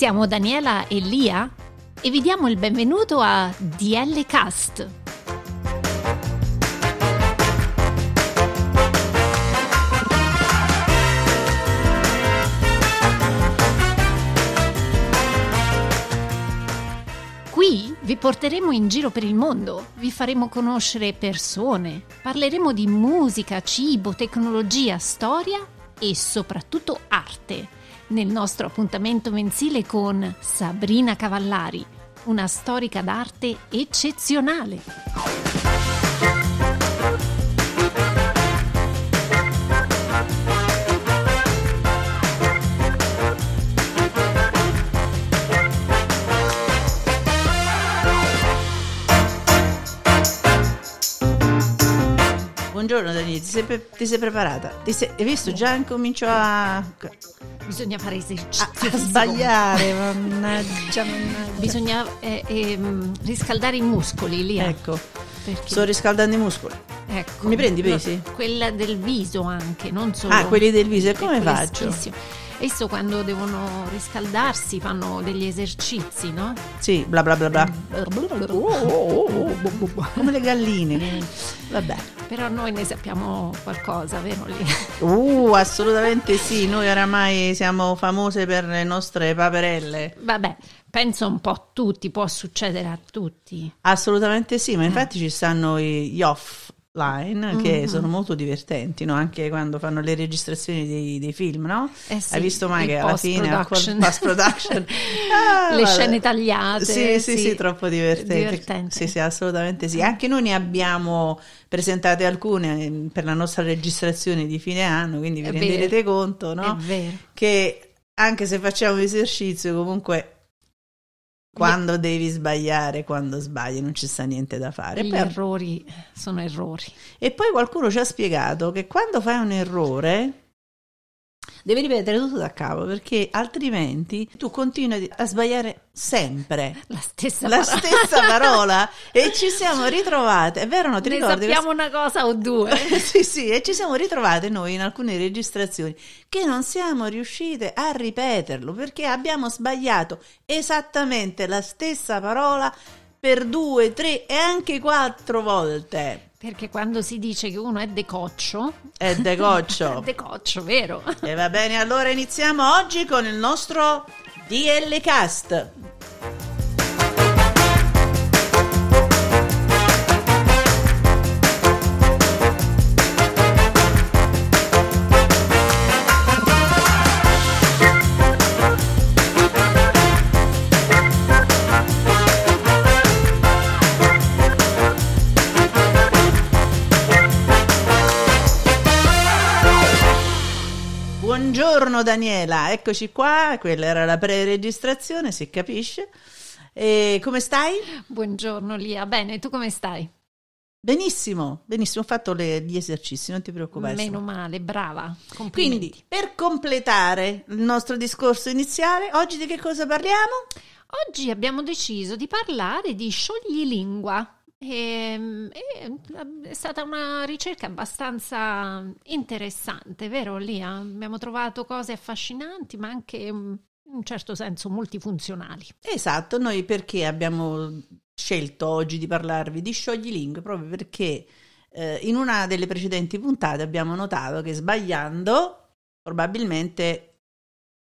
Siamo Daniela e Lia e vi diamo il benvenuto a DL Cast. Qui vi porteremo in giro per il mondo, vi faremo conoscere persone, parleremo di musica, cibo, tecnologia, storia e soprattutto arte nel nostro appuntamento mensile con Sabrina Cavallari, una storica d'arte eccezionale. Buongiorno Daniele, ti sei, pre- ti sei preparata? Ti sei, hai visto? Già incomincio a, Bisogna fare a, esercizio. a fisico. sbagliare, mannaggia, mannaggia. Bisogna eh, ehm, riscaldare i muscoli lì. eh, Ecco, perché- sto riscaldando i muscoli. ecco. mi prendi pesi? quella del viso anche, non solo. Ah, quelli del viso, e come faccio? Visto quando devono riscaldarsi fanno degli esercizi, no? Sì, bla bla bla bla. Come le galline. Vabbè. Però noi ne sappiamo qualcosa, vero lì? Uh, assolutamente sì, noi oramai siamo famose per le nostre paperelle. Vabbè, penso un po' a tutti, può succedere a tutti. Assolutamente sì, Eh. ma infatti ci stanno gli offline Mm-hmm. che sono molto divertenti, no? anche quando fanno le registrazioni dei, dei film, no? Eh sì, Hai visto mai che alla fine al post-production. post production Le scene tagliate, Sì, sì, sì. sì, troppo divertente. Divertente. Sì, sì, assolutamente sì. Anche noi ne abbiamo presentate alcune eh, per la nostra registrazione di fine anno, quindi vi È renderete vero. conto, no? Che anche se facciamo esercizio, comunque quando devi sbagliare, quando sbagli, non ci sta niente da fare. Gli Poi- errori sono errori. e poi qualcuno ci ha spiegato che quando fai un errore devi ripetere tutto da capo perché altrimenti tu continui a sbagliare sempre La stessa la parola. stessa parola e ci siamo ritrovate. È vero, no? Ti ne ricordi? sappiamo una cosa o due. sì, sì, e ci siamo ritrovate noi in alcune registrazioni che non siamo riuscite a ripeterlo perché abbiamo sbagliato esattamente la stessa parola per due, tre e anche quattro volte. Perché quando si dice che uno è decoccio, È decoccio. è decoccio, vero? E va bene, allora iniziamo oggi con il nostro DL Cast. Buongiorno Daniela, eccoci qua, quella era la pre-registrazione, si capisce. E come stai? Buongiorno Lia, bene, tu come stai? Benissimo, benissimo, ho fatto le- gli esercizi, non ti preoccupare. Meno male, brava. Quindi, per completare il nostro discorso iniziale, oggi di che cosa parliamo? Oggi abbiamo deciso di parlare di scioglilingua. E, e è stata una ricerca abbastanza interessante, vero Lia? Abbiamo trovato cose affascinanti, ma anche mm, in un certo senso multifunzionali. Esatto, noi perché abbiamo scelto oggi di parlarvi di scioglilingue? Proprio perché eh, in una delle precedenti puntate abbiamo notato che sbagliando probabilmente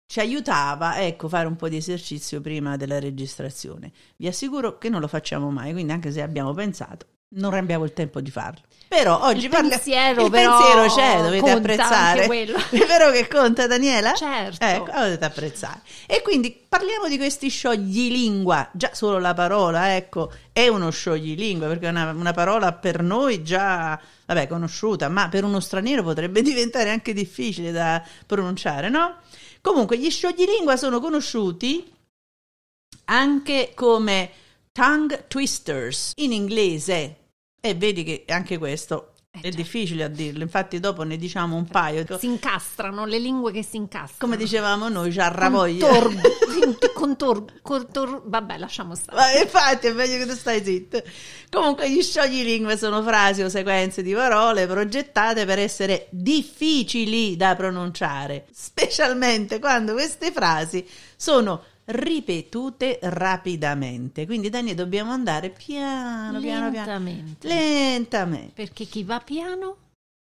ci aiutava, ecco, fare un po' di esercizio prima della registrazione. Vi assicuro che non lo facciamo mai, quindi anche se abbiamo pensato, non abbiamo il tempo di farlo. Però oggi Il parliamo pensiero, il però, pensiero c'è, dovete apprezzare. È vero che conta Daniela? Certo. Ecco, allora dovete apprezzare. E quindi parliamo di questi scioglilingua. Già solo la parola, ecco, è uno scioglilingua, perché è una, una parola per noi già, vabbè, conosciuta, ma per uno straniero potrebbe diventare anche difficile da pronunciare, no? Comunque, gli scioglilingua sono conosciuti anche come tongue twisters in inglese. E vedi che anche questo è difficile a dirlo, infatti dopo ne diciamo un paio. Si incastrano, le lingue che si incastrano. Come dicevamo noi, c'ha ravoglia. Contor, contor, contor, vabbè, lasciamo stare. Ma infatti è meglio che tu stai zitto. Comunque gli scioglilingue sono frasi o sequenze di parole progettate per essere difficili da pronunciare, specialmente quando queste frasi sono ripetute rapidamente. Quindi Dani dobbiamo andare piano, piano, Lentamente. piano. Lentamente. Perché chi va piano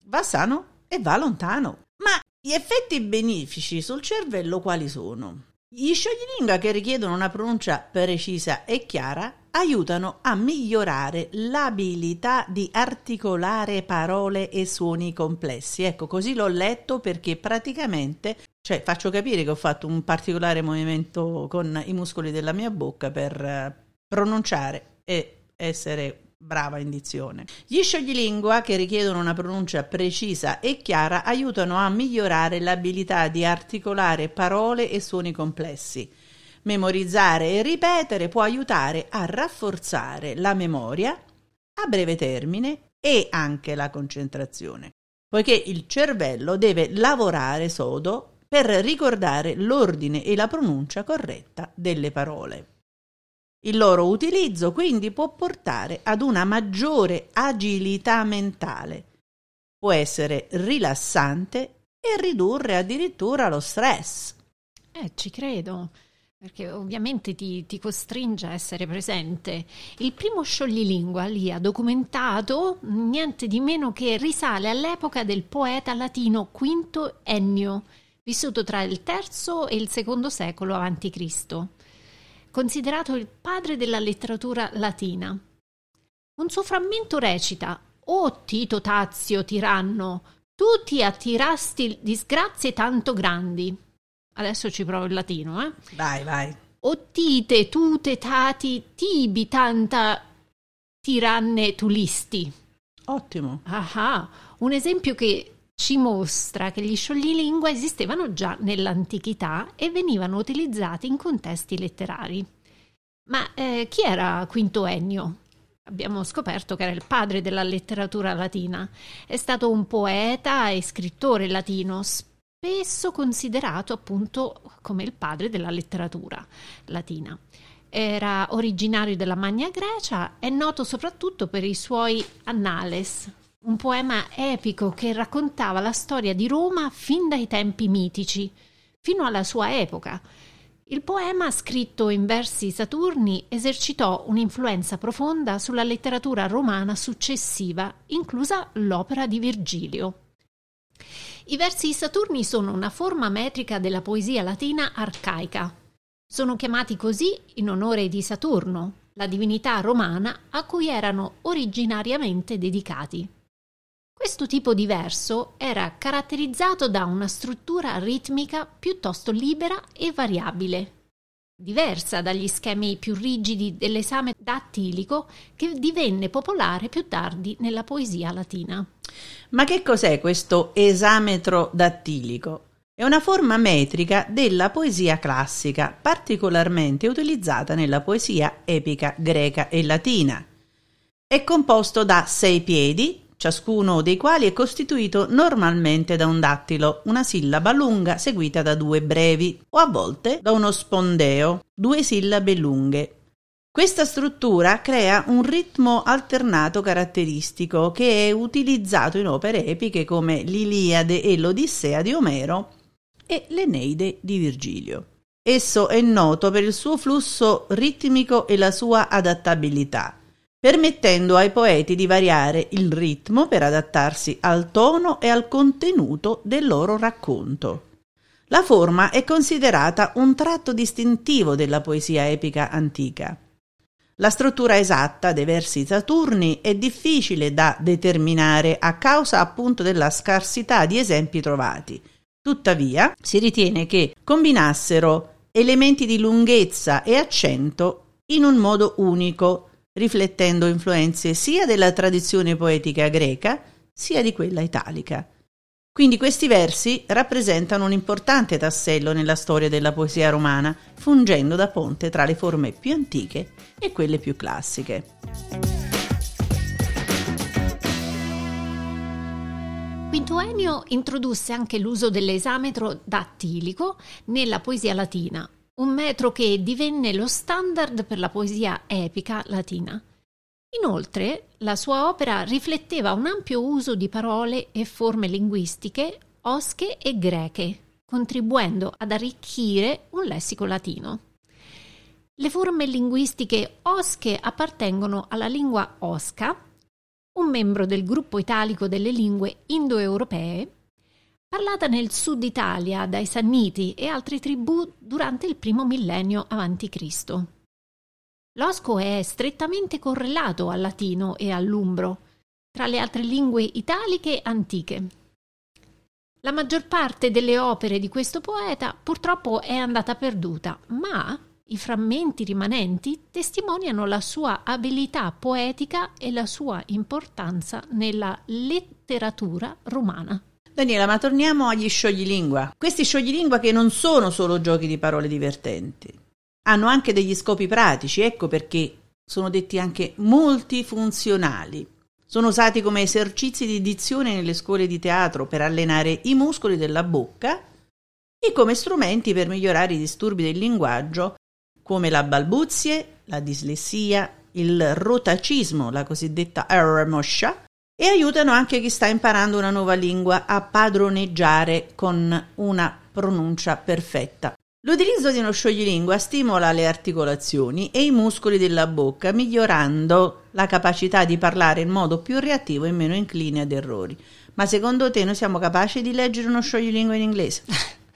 va sano e va lontano. Ma gli effetti benefici sul cervello quali sono? Gli scioglilingua che richiedono una pronuncia precisa e chiara aiutano a migliorare l'abilità di articolare parole e suoni complessi. Ecco, così l'ho letto perché praticamente, cioè faccio capire che ho fatto un particolare movimento con i muscoli della mia bocca per eh, pronunciare e essere brava in dizione. Gli scioglilingua che richiedono una pronuncia precisa e chiara aiutano a migliorare l'abilità di articolare parole e suoni complessi. Memorizzare e ripetere può aiutare a rafforzare la memoria a breve termine e anche la concentrazione, poiché il cervello deve lavorare sodo per ricordare l'ordine e la pronuncia corretta delle parole. Il loro utilizzo quindi può portare ad una maggiore agilità mentale, può essere rilassante e ridurre addirittura lo stress. Eh, ci credo, perché ovviamente ti, ti costringe a essere presente. Il primo scioglilingua lì ha documentato niente di meno che risale all'epoca del poeta latino Quinto Ennio, vissuto tra il III e il II secolo a.C considerato il padre della letteratura latina. Un suo frammento recita: O Tito Tazio, tiranno, tu ti attirasti disgrazie tanto grandi. Adesso ci provo il latino, eh? Vai, vai. O tite, tute, tati, tibi, tanta tiranne tulisti. Ottimo. Ah, un esempio che ci mostra che gli scioglilingua esistevano già nell'antichità e venivano utilizzati in contesti letterari. Ma eh, chi era Quinto Ennio? Abbiamo scoperto che era il padre della letteratura latina. È stato un poeta e scrittore latino, spesso considerato appunto come il padre della letteratura latina. Era originario della Magna Grecia, è noto soprattutto per i suoi Annales, un poema epico che raccontava la storia di Roma fin dai tempi mitici, fino alla sua epoca. Il poema, scritto in versi saturni, esercitò un'influenza profonda sulla letteratura romana successiva, inclusa l'opera di Virgilio. I versi saturni sono una forma metrica della poesia latina arcaica. Sono chiamati così in onore di Saturno, la divinità romana a cui erano originariamente dedicati. Questo tipo di verso era caratterizzato da una struttura ritmica piuttosto libera e variabile, diversa dagli schemi più rigidi dell'esame dattilico che divenne popolare più tardi nella poesia latina. Ma che cos'è questo esametro dattilico? È una forma metrica della poesia classica, particolarmente utilizzata nella poesia epica greca e latina. È composto da sei piedi, ciascuno dei quali è costituito normalmente da un dattilo, una sillaba lunga seguita da due brevi, o a volte da uno spondeo, due sillabe lunghe. Questa struttura crea un ritmo alternato caratteristico che è utilizzato in opere epiche come l'Iliade e l'Odissea di Omero e l'Eneide di Virgilio. Esso è noto per il suo flusso ritmico e la sua adattabilità permettendo ai poeti di variare il ritmo per adattarsi al tono e al contenuto del loro racconto. La forma è considerata un tratto distintivo della poesia epica antica. La struttura esatta dei versi saturni è difficile da determinare a causa appunto della scarsità di esempi trovati. Tuttavia, si ritiene che combinassero elementi di lunghezza e accento in un modo unico, riflettendo influenze sia della tradizione poetica greca sia di quella italica. Quindi questi versi rappresentano un importante tassello nella storia della poesia romana, fungendo da ponte tra le forme più antiche e quelle più classiche. quinto Ennio introdusse anche l'uso dell'esametro dattilico nella poesia latina, un metro che divenne lo standard per la poesia epica latina. Inoltre, la sua opera rifletteva un ampio uso di parole e forme linguistiche osche e greche, contribuendo ad arricchire un lessico latino. Le forme linguistiche osche appartengono alla lingua osca, un membro del gruppo italico delle lingue indoeuropee, parlata nel sud Italia dai Sanniti e altre tribù durante il primo millennio a.C. L'osco è strettamente correlato al latino e all'umbro, tra le altre lingue italiche antiche. La maggior parte delle opere di questo poeta purtroppo è andata perduta, ma i frammenti rimanenti testimoniano la sua abilità poetica e la sua importanza nella letteratura romana. Daniela, ma torniamo agli scioglilingua. Questi scioglilingua che non sono solo giochi di parole divertenti, hanno anche degli scopi pratici, ecco perché sono detti anche multifunzionali. Sono usati come esercizi di dizione nelle scuole di teatro per allenare i muscoli della bocca e come strumenti per migliorare i disturbi del linguaggio come la balbuzie, la dislessia, il rotacismo, la cosiddetta R moscia, e aiutano anche chi sta imparando una nuova lingua a padroneggiare con una pronuncia perfetta. L'utilizzo di uno scioglilingua stimola le articolazioni e i muscoli della bocca, migliorando la capacità di parlare in modo più reattivo e meno incline ad errori. Ma secondo te noi siamo capaci di leggere uno scioglilingua in inglese?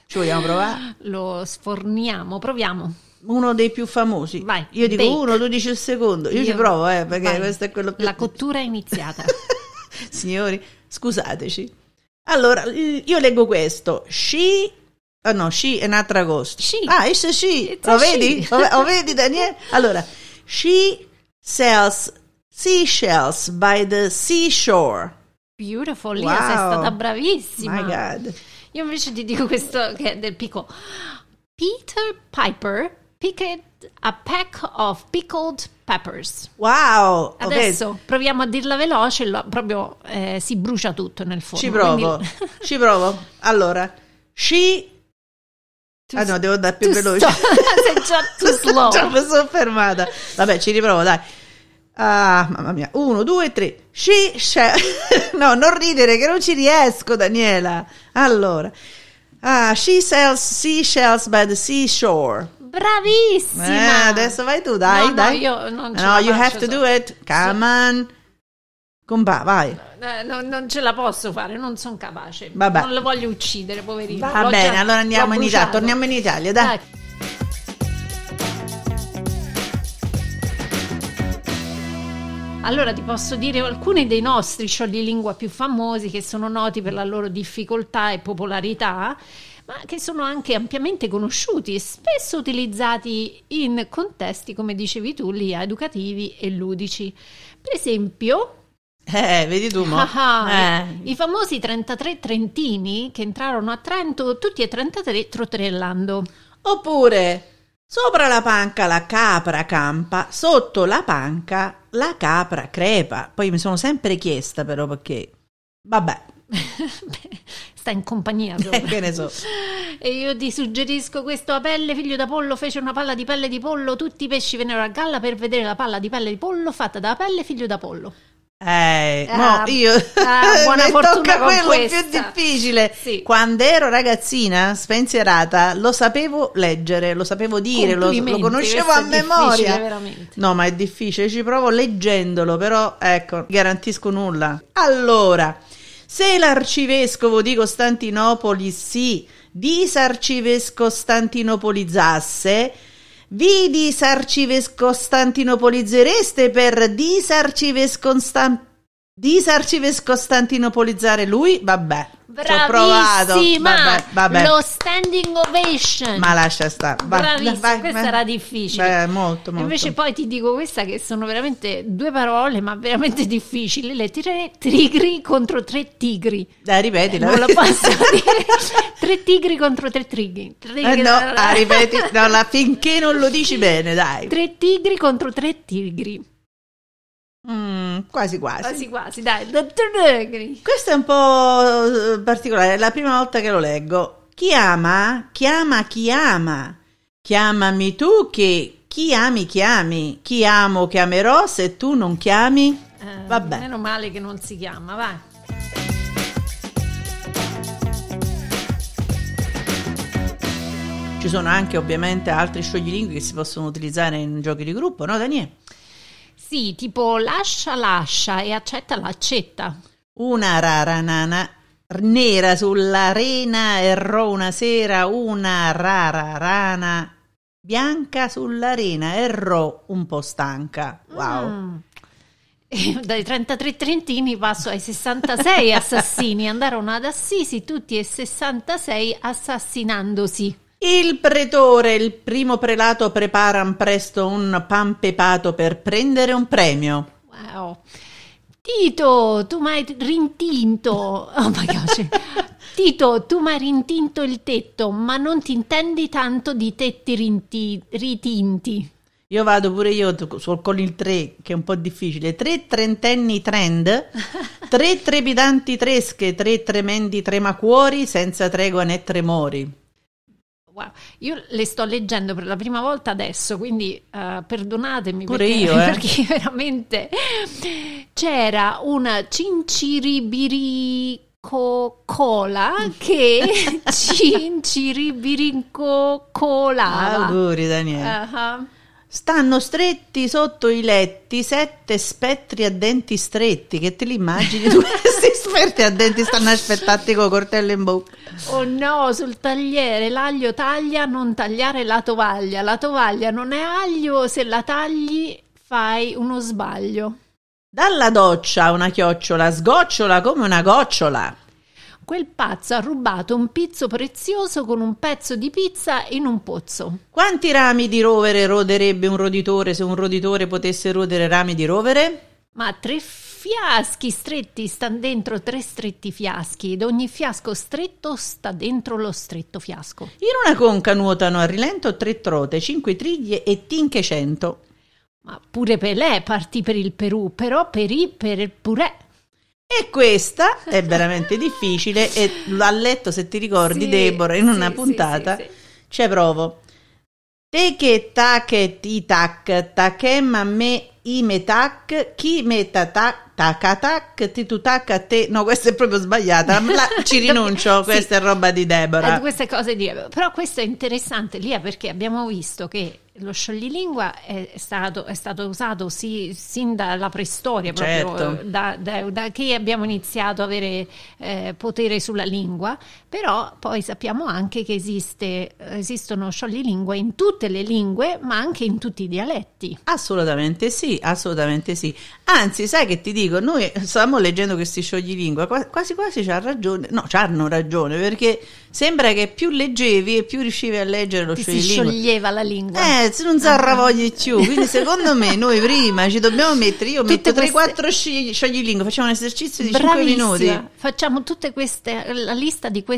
Ci vogliamo provare? Lo sforniamo, proviamo. Uno dei più famosi. Vai, Io dico bake. uno, tu dici il secondo. Io, Io- ci provo, eh, perché Vai. questo è quello più... La cottura è iniziata. Signori, scusateci. Allora, io leggo questo. She... Ah no, she è un'altra cosa. She. Ah, it's she. It's Lo a vedi? she. Lo, lo vedi, Daniele? Allora, she sells seashells by the seashore. Beautiful, Lia, Wow. sei stata bravissima. My God. Io invece ti dico questo che è del picco. Peter Piper picked a peck of pickled peppers. Wow. Adesso proviamo a dirla veloce, lo- proprio eh, si brucia tutto nel forno. Ci provo. quindi- Ci provo. Allora, she... Tu- Ah no, devo andare più veloce. sto- sei già too slow. Già mi sono fermata. Vabbè, ci riprovo, dai. Ah, mamma mia. Uno, due, tre. She, she- No, non ridere che non ci riesco, Daniela. Allora. Ah, she sells seashells by the seashore. Bravissima. Eh, adesso vai tu, dai, No, no, dai. io non ce no, la you have to so- do it. Come on. Compa, vai. No, non ce la posso fare, non sono capace. Vabbè. Non lo voglio uccidere, poverino. Va L'ho bene, già- allora andiamo in Italia. Torniamo in Italia, dai. Dai. Allora ti posso dire alcuni dei nostri scioglilingua più famosi che sono noti per la loro difficoltà e popolarità, ma che sono anche ampiamente conosciuti e spesso utilizzati in contesti, come dicevi tu, Lia, educativi e ludici. Per esempio, Eh, vedi tu, mo. Ah, Eh. I famosi 33 trentini che entrarono a Trento, tutti e 33 trotterellando. Oppure sopra la panca la capra campa, sotto la panca la capra crepa. Poi mi sono sempre chiesta però perché vabbè, Sta in compagnia sopra. eh, che ne so. E io ti suggerisco questo Apelle, figlio da pollo, fece una palla di pelle di pollo. Tutti i pesci vennero a galla per vedere la palla di pelle di pollo fatta da Apelle, figlio da pollo. Eh, Ah, mo io ah, buona mi fortuna quello questa. più difficile. Sì. Quando ero ragazzina, spensierata, lo sapevo leggere, lo sapevo dire, lo, lo conoscevo a memoria. veramente. No, ma è difficile, ci provo leggendolo, però ecco, garantisco nulla. Allora, se l'arcivescovo di Costantinopoli si disarcivescostantinopolizzasse, vi disarcivescostantinopolizzereste per disarcivescostan- disarcivescostantinopolizzare lui? Vabbè, ho provato. Bravissima! Vabbè, vabbè. Lo standing ovation. Ma lascia stare. vai, Bravissima, vai, questa vai. era difficile. Beh, molto, molto. Invece poi ti dico questa che sono veramente due parole, ma veramente difficili. Le tre tigri contro tre tigri. Dai, ripetila. Non lo posso dire. tre tigri contro tre tigri. Tre, Eh no, ah, ripeti, no, finché non lo dici bene, dai. tre tigri contro tre tigri. Mm, quasi quasi. Quasi quasi, dai, dottor Negri. Questo è un po' eh, particolare, è la prima volta che lo leggo. Chi ama, chiama chi ama. Chiamami tu che chi ami chiami. Chi amo chiamerò se tu non chiami. Eh, Vabbè. Meno male che non si chiama, vai. Ci sono anche ovviamente altri scioglilingui che si possono utilizzare in giochi di gruppo, no Daniele? Sì, tipo lascia, lascia e accetta, l'accetta. Una rara nana nera sull'arena errò una sera una rara rana bianca sull'arena errò un po' stanca. Wow. Mm. Dai 33 trentini passo ai 66 assassini. Andarono ad Assisi tutti e 66 assassinandosi. Il pretore, il primo prelato, preparan presto un pan pepato per prendere un premio. Wow. Tito, tu mi hai rintinto. Oh my gosh. Tito, tu mi hai rintinto il tetto, ma non ti intendi tanto di tetti rinti- ritinti. Io vado pure io con il 3, che è un po' difficile. Tre trentenni trend, tre trepidanti tresche, tre tremendi tremacuori, senza tregua né tremori. Wow. Io le sto leggendo per la prima volta adesso, quindi eh, perdonatemi Pure perché, io, eh. perché veramente c'era una cinciribirico cola che cinciribirico colava. Auguri Daniele. Ah, Stanno stretti sotto i letti sette spettri a denti stretti. Che te li immagini tu? Questi spettri a denti stanno aspettati con coltello in bocca. Oh no, sul tagliere l'aglio taglia, non tagliare la tovaglia. La tovaglia non è aglio, se la tagli fai uno sbaglio. Dalla doccia una chiocciola sgocciola come una gocciola. Quel pazzo ha rubato un pizzo prezioso con un pezzo di pizza in un pozzo. Quanti rami di rovere roderebbe un roditore se un roditore potesse rodere rami di rovere? Ma tre fiaschi stretti stanno dentro tre stretti fiaschi ed ogni fiasco stretto sta dentro lo stretto fiasco. In una conca nuotano a rilento tre trote, cinque triglie e tinche cento. Ma pure Pelé partì per il Perù, però perì per il purè. E questa è veramente difficile e l'ha letto, se ti ricordi, Sì, Deborah, in una sì, puntata. sì, sì, sì. Ci provo. Te che tac ti tac, tachem a me i me tac, chi meta tac, tac tac, ti tu tac a te. No, questa è proprio sbagliata. La- ci rinuncio, Sì. questa è roba di Deborah. queste cose di... Però questo è interessante, Lia, perché abbiamo visto che lo scioglilingua è stato, è stato usato sì- sin dalla preistoria, proprio Certo. da, da- da che abbiamo iniziato ad avere eh, potere sulla lingua, però poi sappiamo anche che esiste, esistono scioglilingua in tutte le lingue, ma anche in tutti i dialetti. Assolutamente sì, assolutamente sì. Anzi, sai che ti dico, noi stavamo leggendo questi scioglilingua, qua- quasi quasi c'ha ragione, no, c'hanno ragione, perché sembra che più leggevi e più riuscivi a leggere lo Ti si scioglilingua. scioglieva la lingua. Eh, se non si arravoglia più. Quindi, secondo me, noi prima ci dobbiamo mettere. Io Tutte metto queste- 3-4 scioglilingua, scioglilingua, facciamo un esercizio di 5 Bravissima. minuti. Facciamo tutte queste, la lista di queste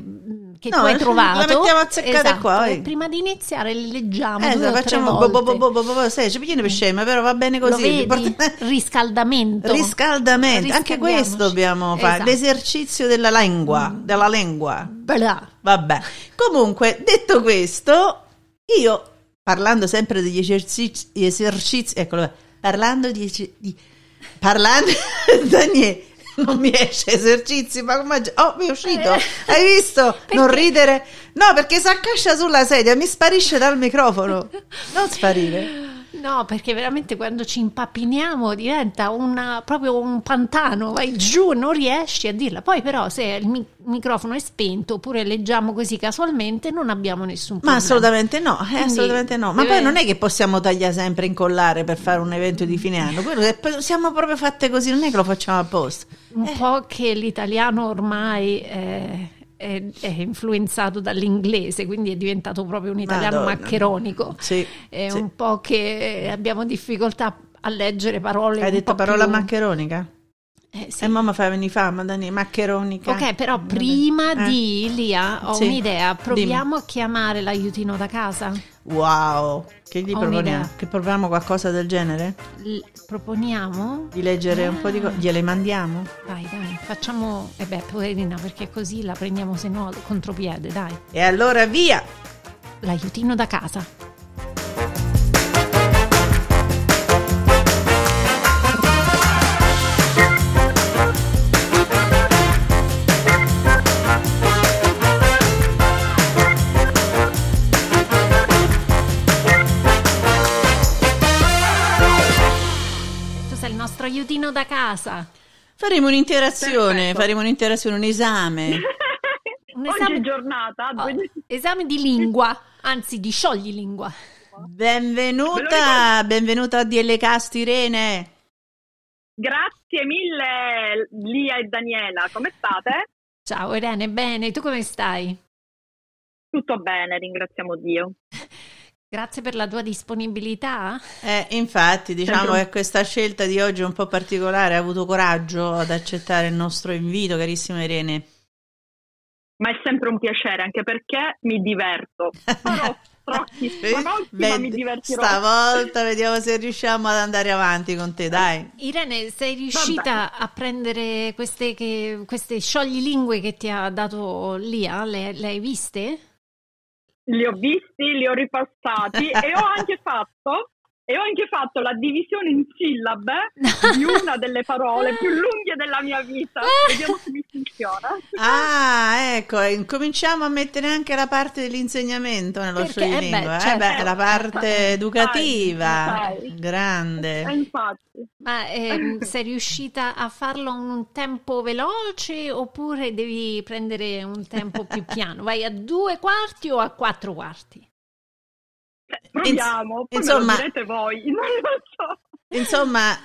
mh, che No, tu hai la trovato. mettiamo azzeccate Esatto, qua, eh. prima di iniziare le leggiamo Eh, due o tre facciamo bo, volte. bo, bo, bo, bo, bo, sai, ci pigliano per scema, però va bene così. Riscaldamento. Riscaldamento, anche questo dobbiamo fare. Esatto. L'esercizio della lingua, della lingua. Bla. Vabbè. Comunque, detto questo, io parlando sempre degli esercizi, gli esercizi eccolo, parlando di, di parlando Daniele non mi esce esercizi, ma come oh, mi è uscito. Eh. Hai visto? Non ridere. No, perché si accascia sulla sedia, mi sparisce dal microfono. Non sparire. No, perché veramente quando ci impappiniamo diventa una- proprio un pantano, vai giù, non riesci a dirla. Poi però se il mi- microfono è spento oppure leggiamo così casualmente non abbiamo nessun Ma problema. assolutamente no, eh, assolutamente no. Ma deve- poi non è che possiamo tagliare sempre incollare per fare un evento di fine anno. Siamo proprio fatte così, non è che lo facciamo apposta. un po' che l'italiano ormai è, è- è influenzato dall'inglese, quindi è diventato proprio un italiano Madonna. maccheronico. Sì, È sì. un po' che abbiamo difficoltà a leggere parole. Hai detto parola più- maccheronica? Eh, sì. E mamma fa venire fame, Dani, maccheroni. Ok, però prima Eh. di Lia ho Sì. un'idea. Proviamo a chiamare l'aiutino da casa. Wow, che gli Ho proponiamo? un'idea. Che proviamo qualcosa del genere? L- proponiamo? Di leggere un po' di Ah. cose? Gliele mandiamo? Dai, dai, facciamo. E beh, poverina, perché così la prendiamo se no contropiede, dai. E allora via! L'aiutino da casa. Aiutino da casa. Faremo un'interazione, Perfetto. faremo un'interazione, un esame. Un Oggi esame, è giornata. oh, esame di lingua, anzi di sciogli-lingua. Benvenuta, benvenuta a DL Cast Irene. Grazie mille Lia e Daniela, come state? Ciao Irene, bene, tu come stai? Tutto bene, ringraziamo Dio. Grazie per la tua disponibilità. Eh, infatti, diciamo che questa scelta di oggi è un po' particolare, ha avuto coraggio ad accettare il nostro invito, carissima Irene. Ma è sempre un piacere, anche perché mi diverto. Farò troppi ma mi divertirò. Stavolta vediamo se riusciamo ad andare avanti con te, dai. Irene, sei riuscita a prendere queste, che, queste scioglilingue che ti ha dato Lia? Le, le hai viste? Li ho visti, li ho ripassati e ho anche fatto e ho anche fatto la divisione in sillabe di una delle parole più lunghe della mia vita. Vediamo se mi funziona. Ah, ecco, e cominciamo a mettere anche la parte dell'insegnamento nello Perché, eh beh. Eh certo. beh, la parte educativa, Dai, dai. grande. E infatti. Ma ehm, sei riuscita a farlo in un tempo veloce oppure devi prendere un tempo più piano? Vai a due quarti o a quattro quarti? Proviamo, poi insomma- me lo direte voi, non lo so. Insomma,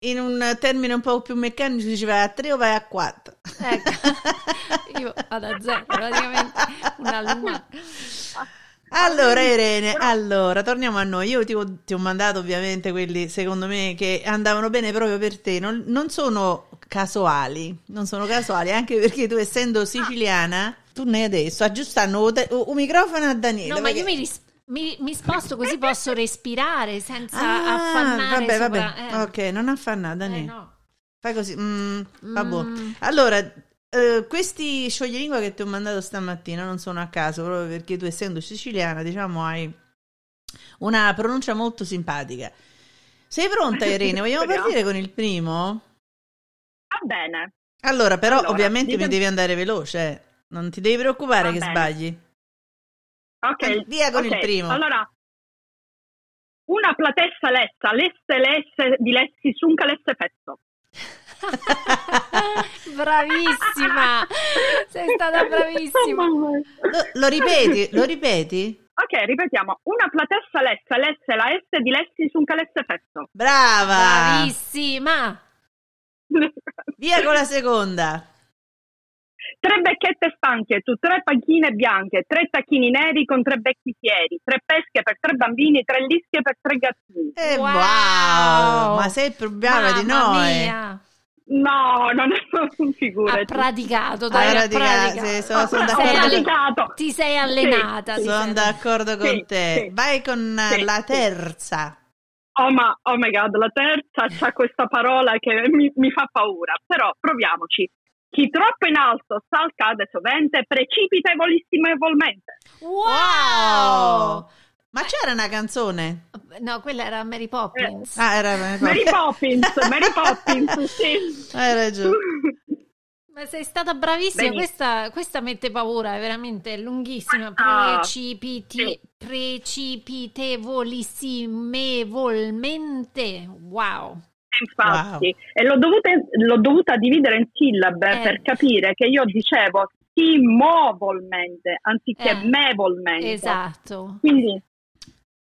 in un termine un po' più meccanico si dice vai a 3 o vai a 4. Ecco, io vado a zero, praticamente una luna. Allora Irene, allora torniamo a noi. Io ti ho, ti ho mandato ovviamente quelli secondo me che andavano bene proprio per te. Non, non sono casuali, non sono casuali anche perché tu essendo siciliana, tu ne adesso aggiustando un microfono a Daniele. No, ma perché- io mi, ris- mi- mi sposto così posso respirare senza Ah, affannare vabbè, sopra. vabbè. eh. Ok, non affannare. Eh, no. Fai così. Mm, vabbè. Mm. Allora, eh, questi scioglilingua che ti ho mandato stamattina non sono a caso, proprio perché tu essendo siciliana, diciamo, hai una pronuncia molto simpatica. Sei pronta, Irene? Vogliamo Speriamo. partire con il primo? Va bene. Allora, però, Allora, ovviamente mi ditemi- devi andare veloce. eh. Non ti devi preoccupare Va che bene. sbagli. Ok. Via con il ok, primo. Allora, una platessa lessa, lesse lesse di lessi sunca lesse pezzo. Bravissima! Sei stata bravissima. Lo, lo ripeti? Lo ripeti? Ok, ripetiamo. Una platessa lessa, lesse la S di lessi sunca lesse pezzo. Brava! Bravissima! Via con la seconda. Tre becchette stanche su tre panchine bianche, tre tacchini neri con tre becchi fieri, tre pesche per tre bambini, tre lischie per tre gattini. Eh, Wow! wow! Ma sei più brava di Mamma noi. mia! No, non è un Ha figura. praticato, dai, ha praticato, praticato. sì, sono- sono sei alle- praticato. Ti sei allenata. Sì, Sono sei- d'accordo con Sì, te. sì. Vai con Sì, la sì. terza. Oh, ma, oh my god, la terza c'ha questa parola che mi, mi fa paura. Però proviamoci. Chi troppo in alto sal cade sovente, precipita volissimovolmente. Wow! Ma c'era una canzone? No, quella era Mary Poppins. Ah, era Mary Poppins, Mary Poppins, sì. Hai ragione. Ma sei stata bravissima, questa, questa mette paura, è veramente lunghissima. Ah, Precipiti, precipitevolissimamente. Wow. Infatti, e l'ho dovuta, l'ho dovuta dividere in sillabe Eh. per capire che io dicevo simovolmente anziché Eh. mevolmente. Esatto. Quindi,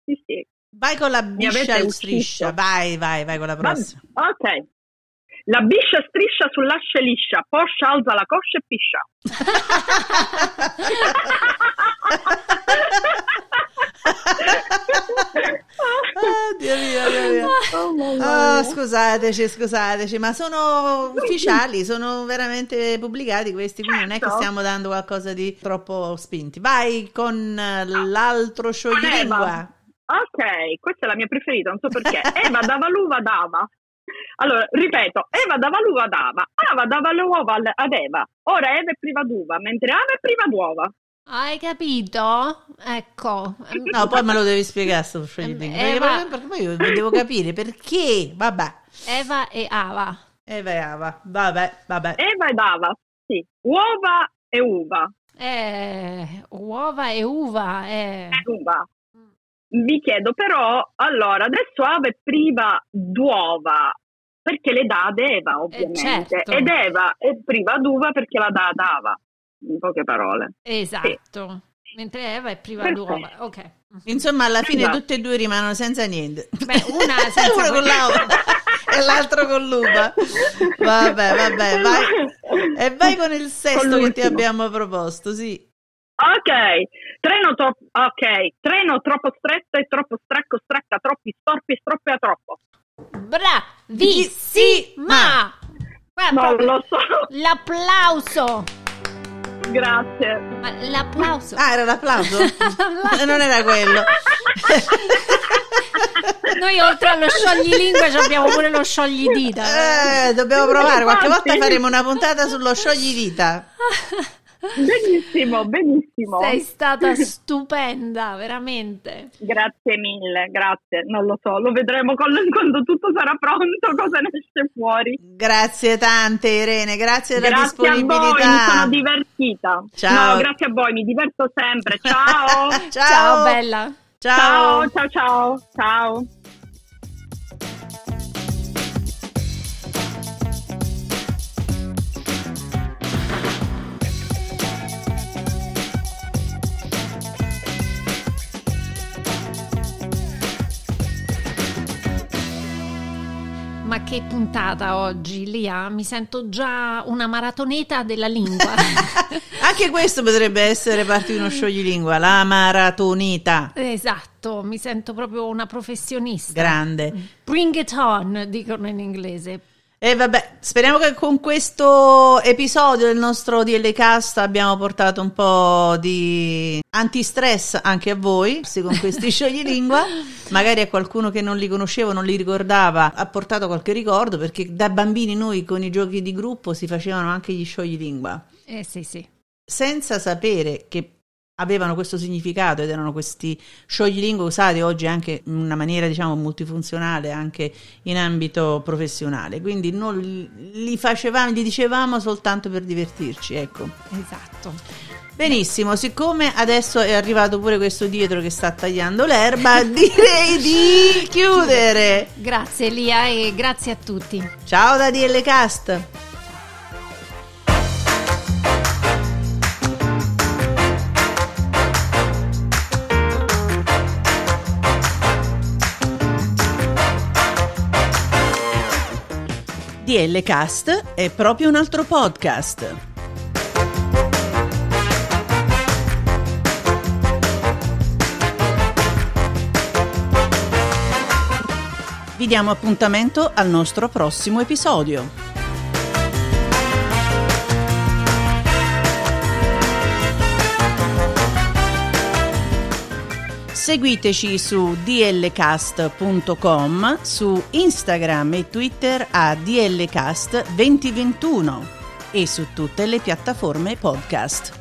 sì, sì. Vai con la biscia al striscia. Vai, vai, vai con la Va- prossima. ok. La biscia striscia sull'asce liscia, poscia alza la coscia e piscia. Ah, Dio mio, Dio mio. Oh, mamma Ah, mia. Scusateci, scusateci, ma sono ufficiali, sono veramente pubblicati questi, quindi non è che Certo. stiamo dando qualcosa di troppo spinti. Vai con eh, l'altro scioglilingua. Ok, questa è la mia preferita, non so perché. Eva dava l'uva dava. Allora, ripeto, Eva dava l'uva dava, Ava dava le uova al- ad Eva. Ora Eva è priva d'uva, mentre Ava è priva d'uova. Hai capito? Ecco. No, poi me lo devi spiegare sto perché, Eva- perché poi io devo capire perché. Vabbè, Eva e Ava. Eva e Ava, vabbè, vabbè. Eva ed Ava, sì. Uova e uva. Eh, uova e uva. Eh. E uva. Vi chiedo però, allora, adesso Ava è priva d'uova perché le dà ad Eva, ovviamente. certo. Ed Eva è priva d'uva perché la dà ad Ava. In poche parole. Esatto. Mentre Eva è priva Perfetto. d'uova. Ok. Insomma, alla fine Esatto. tutte e due rimangono senza niente. Beh, una senza Uno con l'auto e l'altro con l'uva. Vabbè, vabbè, vai. E vai con il sesto Con che ti abbiamo proposto, sì. Ok, treno, tro- ok, treno troppo stretto e troppo strecco, strecca, troppi storpi, stroppia troppo. Bravissima! Non lo so, L'applauso! Grazie. Ma l'applauso! Ah, era l'applauso? non era quello. Noi oltre allo scioglilingua ci abbiamo pure lo scioglidita. Eh, dobbiamo provare. Qualche volta faremo una puntata sullo sciogli-dita. Benissimo, benissimo. Sei stata stupenda, veramente. Grazie mille, grazie. Non lo so, lo vedremo quando tutto sarà pronto, cosa ne esce fuori. Grazie tante, Irene. Grazie della Grazie a voi, mi disponibilità. sono divertita. Ciao. No, grazie a voi, mi diverto sempre. Ciao. Ciao. Ciao, bella. Ciao. ciao, ciao, ciao. Ciao. Che puntata oggi, Lia? Mi sento già una maratoneta della lingua. Anche questo potrebbe essere parte di uno scioglilingua, la maratonita. esatto, mi sento proprio una professionista. Grande. Bring it on, dicono in inglese. E vabbè, speriamo che con questo episodio del nostro DL Cast abbiamo portato un po' di antistress anche a voi, se con questi scioglilingua. Magari a qualcuno che non li conosceva, non li ricordava, ha portato qualche ricordo, perché da bambini noi con i giochi di gruppo si facevano anche gli scioglilingua, Eh sì, sì. senza sapere che avevano questo significato ed erano questi scioglilingua usati oggi anche in una maniera diciamo multifunzionale anche in ambito professionale quindi non li- li facevamo li dicevamo soltanto per divertirci ecco Esatto. benissimo siccome adesso è arrivato pure questo dietro che sta tagliando l'erba direi di chiudere Grazie Lia e grazie a tutti. ciao da DL Cast DL Cast è proprio un altro podcast. Vi diamo appuntamento al nostro prossimo episodio. Seguiteci su dlcast.com, su Instagram e Twitter a dlcast2021 e su tutte le piattaforme podcast.